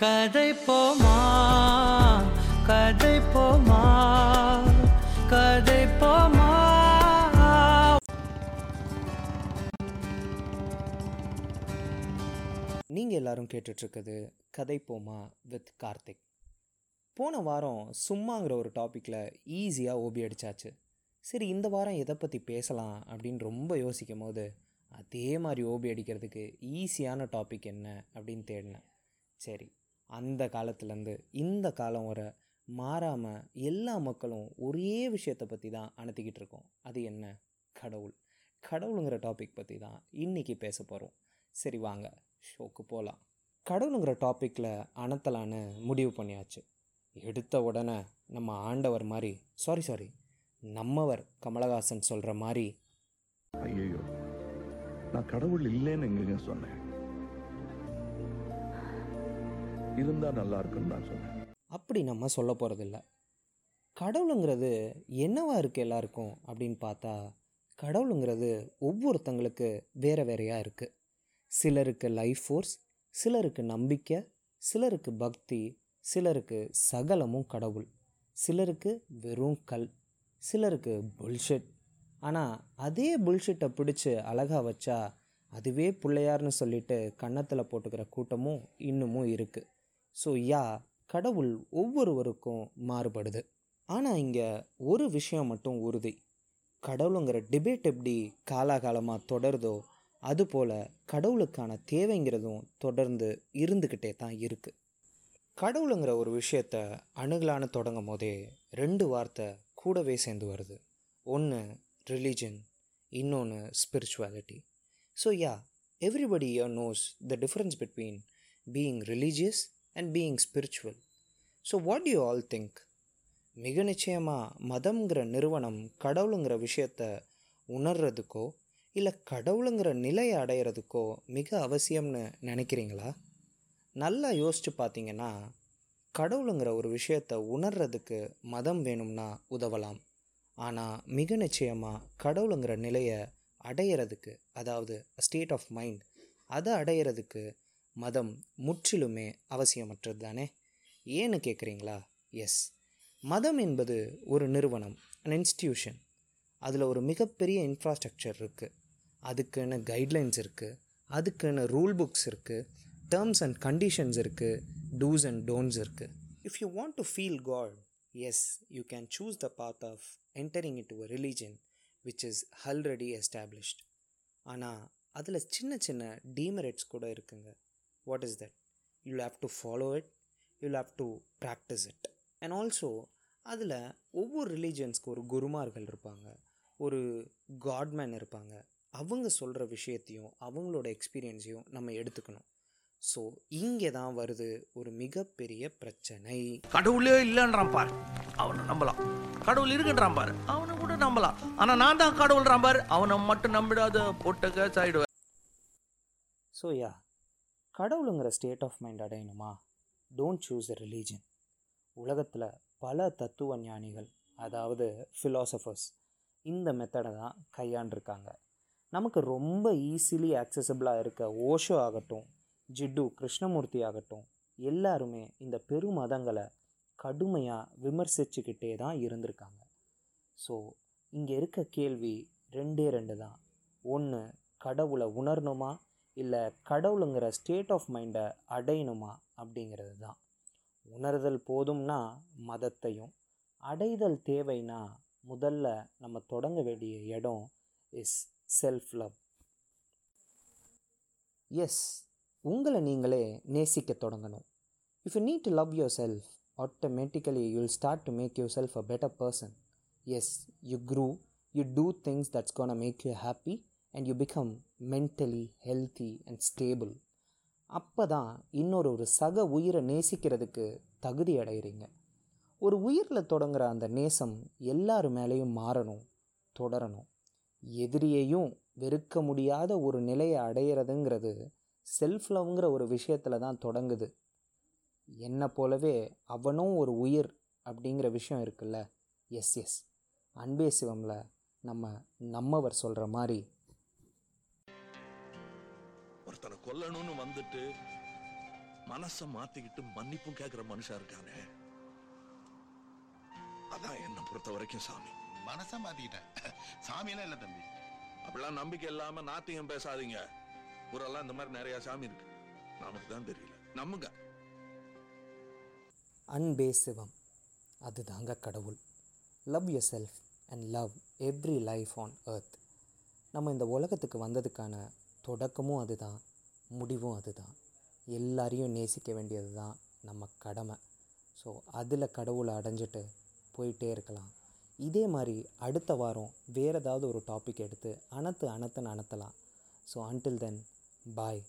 கதை போமா கதை போமா கதை போமா. நீங்கள் எல்லாரும் கேட்டுட்ருக்குது கதை போமா வித் கார்த்திக். போன வாரம் சும்மாங்கிற ஒரு டாப்பிக்கில் ஈஸியாக ஓபி அடிச்சாச்சு. சரி இந்த வாரம் எதை பற்றி பேசலாம் அப்படின்னு ரொம்ப யோசிக்கும் போது அதே மாதிரி ஓபி அடிக்கிறதுக்கு ஈஸியான டாபிக் என்ன அப்படின்னு தேடினேன். சரி அந்த காலத்துலேருந்து இந்த காலம் வரை மாறாமல் எல்லா மக்களும் ஒரே விஷயத்தை பற்றி தான் அணுத்திக்கிட்டு இருக்கோம். அது என்ன? கடவுள். கடவுளுங்கிற டாபிக் பற்றி தான் இன்றைக்கி பேச போகிறோம் சரி வாங்க. ஷோக்கு போகலாம் கடவுளுங்கிற டாப்பிக்கில் அணத்தலான்னு முடிவு பண்ணியாச்சு. எடுத்த உடனே நம்ம ஆண்டவர் மாதிரி சாரி சாரி நம்மவர் கமலஹாசன் சொல்கிற மாதிரி ஐயோ நான் கடவுள் இல்லைன்னு எங்கங்க சொன்னேன்? இருந்தால் நல்லா இருக்குன்னு நான் சொன்னேன் அப்படி நம்ம சொல்ல போகிறதில்ல கடவுளுங்கிறது என்னவா இருக்குது எல்லாருக்கும்? அப்படின்னு பார்த்தா கடவுளுங்கிறது ஒவ்வொருத்தங்களுக்கு வேறு வேறையாக இருக்குது சிலருக்கு லைஃப் ஃபோர்ஸ் சிலருக்கு நம்பிக்கை சிலருக்கு பக்தி சிலருக்கு சகலமும் கடவுள். சிலருக்கு வெறும் கல் சிலருக்கு புல்ஷெட் ஆனால் அதே புல்ஷெட்டை பிடிச்சி அழகாக வச்சா அதுவே பிள்ளையார்னு சொல்லிட்டு கன்னத்தில் போட்டுக்கிற கூட்டமும் இன்னமும் இருக்குது ஸோ யா கடவுள் ஒவ்வொருவருக்கும் மாறுபடுது. ஆனால் இங்கே ஒரு விஷயம் மட்டும் உறுதி. கடவுளுங்கிற டிபேட் எப்படி காலாகாலமாக தொடருதோ அதுபோல் கடவுளுக்கான தேவைங்கிறதும் தொடர்ந்து இருந்துக்கிட்டே தான் இருக்குது கடவுளுங்கிற ஒரு விஷயத்த அணுகலான தொடங்கும் போதே ரெண்டு வார்த்தை கூடவே சேர்ந்து வருது. ஒன்று ரிலீஜன் இன்னொன்று spirituality so yeah everybody here knows the difference between being religious and being spiritual so what you all think மிக நிச்சயமாக மதம்ங்கிற நிறுவனம் கடவுளுங்கிற விஷயத்த உணர்றதுக்கோ இல்லை கடவுளுங்கிற நிலையை அடையிறதுக்கோ மிக அவசியம்னு நினைக்கிறீங்களா? நல்லா யோசித்து பார்த்தீங்கன்னா கடவுளுங்கிற ஒரு விஷயத்தை உணர்றதுக்கு மதம் வேணும்னா உதவலாம். ஆனால் மிக நிச்சயமாக கடவுளுங்கிற நிலையை அடையிறதுக்கு அதாவது ஸ்டேட் ஆஃப் மைண்ட் அதை அடையிறதுக்கு மதம் முற்றிலுமே அவசியமற்றது தானே ஏன்னு கேட்குறீங்களா எஸ் மதம் என்பது ஒரு நிறுவனம் அண்ட் இன்ஸ்டிடியூஷன் அதில் ஒரு மிகப்பெரிய இன்ஃப்ராஸ்ட்ரக்சர் இருக்குது அதுக்குன்னு கைட்லைன்ஸ் இருக்குது அதுக்குன்னு ரூல் புக்ஸ் இருக்குது டேர்ம்ஸ் அண்ட் கண்டிஷன்ஸ் இருக்குது டூஸ் அண்ட் டோன்ட்ஸ் இருக்குது if you want to feel God as you can choose the path of entering into a religion which is already established ஆனால் அதில் சின்ன சின்ன டீமெரிட்ஸ் கூட இருக்குங்க. What is that you have to follow it you have to practise it and also அதில் ஒவ்வொரு ரிலீஜன்ஸ்க்கு ஒரு குருமார்கள் இருப்பாங்க. ஒரு காட்மேன் இருப்பாங்க. அவங்க சொல்கிற விஷயத்தையும் அவங்களோட எக்ஸ்பீரியன்ஸையும் நம்ம எடுத்துக்கணும். ஸோ இங்கே தான் வருது ஒரு மிகப்பெரிய பிரச்சனை. கடவுளே இல்லைன்றான் பாரு. அவனை நம்பலாம். கடவுள் இருக்குன்றான் பாரு. அவனை கூட நம்பலாம். ஆனா நான் தான் கடவுள்றான் பாரு. அவனை மட்டும் நம்பிடாத போட்டக்க சாயிடுவேன். ஸோ யா கடவுளுங்கிற ஸ்டேட் ஆஃப் மைண்ட் அடையணுமா? டோன்ட் சூஸ் எ ரிலீஜன் உலகத்தில் பல தத்துவ ஞானிகள் அதாவது ஃபிலாசபர்ஸ் இந்த மெத்தடை தான் கையாண்டிருக்காங்க. நமக்கு ரொம்ப ஈஸிலி ஆக்சசபிளாக இருக்க ஓஷோ ஆகட்டும் ஜிட்டு கிருஷ்ணமூர்த்தி ஆகட்டும் எல்லாருமே இந்த பெரு மதங்களை கடுமையாக விமர்சிச்சுக்கிட்டே தான் இருந்திருக்காங்க. ஸோ இங்கே இருக்க கேள்வி ரெண்டே ரெண்டு தான். ஒன்று கடவுளை உணரணுமா? இல்லை கடவுளுங்கிற ஸ்டேட் ஆஃப் மைண்டை அடையணுமா அப்படிங்கிறது தான் உணர்தல் போதும்னா மதத்தையும் அடைதல் தேவைன்னா முதல்ல நம்ம தொடங்க வேண்டிய இடம் இஸ் செல்ஃப் லவ் எஸ் உங்களை நீங்களே நேசிக்க தொடங்கணும். If you need to love yourself automatically you'll start to make yourself a better person as you grow you do things that's gonna make you happy and you become mentally healthy and stable அப்போ தான் இன்னொரு ஒரு சக உயிரை நேசிக்கிறதுக்கு தகுதி அடைகிறீங்க ஒரு உயிரில் தொடங்குற அந்த நேசம் எல்லார் மேலேயும் மாறணும் தொடரணும். எதிரியையும் வெறுக்க முடியாத ஒரு நிலையை அடையிறதுங்கிறது செல்ஃப் லவ்ங்கிற ஒரு விஷயத்தில் தான் தொடங்குது. என்னை போலவே அவனும் ஒரு உயிர் அப்படிங்கிற விஷயம் இருக்குல்ல? எஸ் எஸ் அன்பே சிவமில் நம்ம நம்மவர் சொல்கிற மாதிரி கொல்லணும்னு வந்துட்டு மனச மாத்திக்கிட்டு மன்னிப்பும் கேட்கிற மனுஷன் இருக்கானே? அதான் என்ன பொறுத்த வரைக்கும் சாமி. மனச மாத்திக்கிட்டேன் சாமியெல்லாம் இல்ல தம்பி. அப்படிலாம் நம்பிக்கை இல்லாம நாத்தியம் பேசாதீங்க. ஊரெல்லாம் இந்த மாதிரி நிறைய சாமி இருக்கு. நமக்கு தான் தெரியல. நம்புங்க. அன்பே சிவம். அதுதாங்க கடவுள். Love yourself and love every life on earth நம்ம இந்த உலகத்துக்கு வந்ததுக்கான தொடக்கமும் அதுதான். முடிவும் அதுதான். எல்லாரையும் நேசிக்க வேண்டியது தான் நம்ம கடமை. ஸோ அதில் கடவுளை அடைஞ்சிட்டு போயிட்டே இருக்கலாம். இதே மாதிரி அடுத்த வாரம் வேறு ஏதாவது ஒரு டாபிக் எடுத்து அனத்து அனத்துன்னு அனத்தலாம் ஸோ அன்டில் தென் பாய்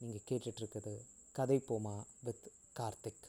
நீங்கள் கேட்டுட்ருக்குது கதை போமா வித் கார்த்திக்.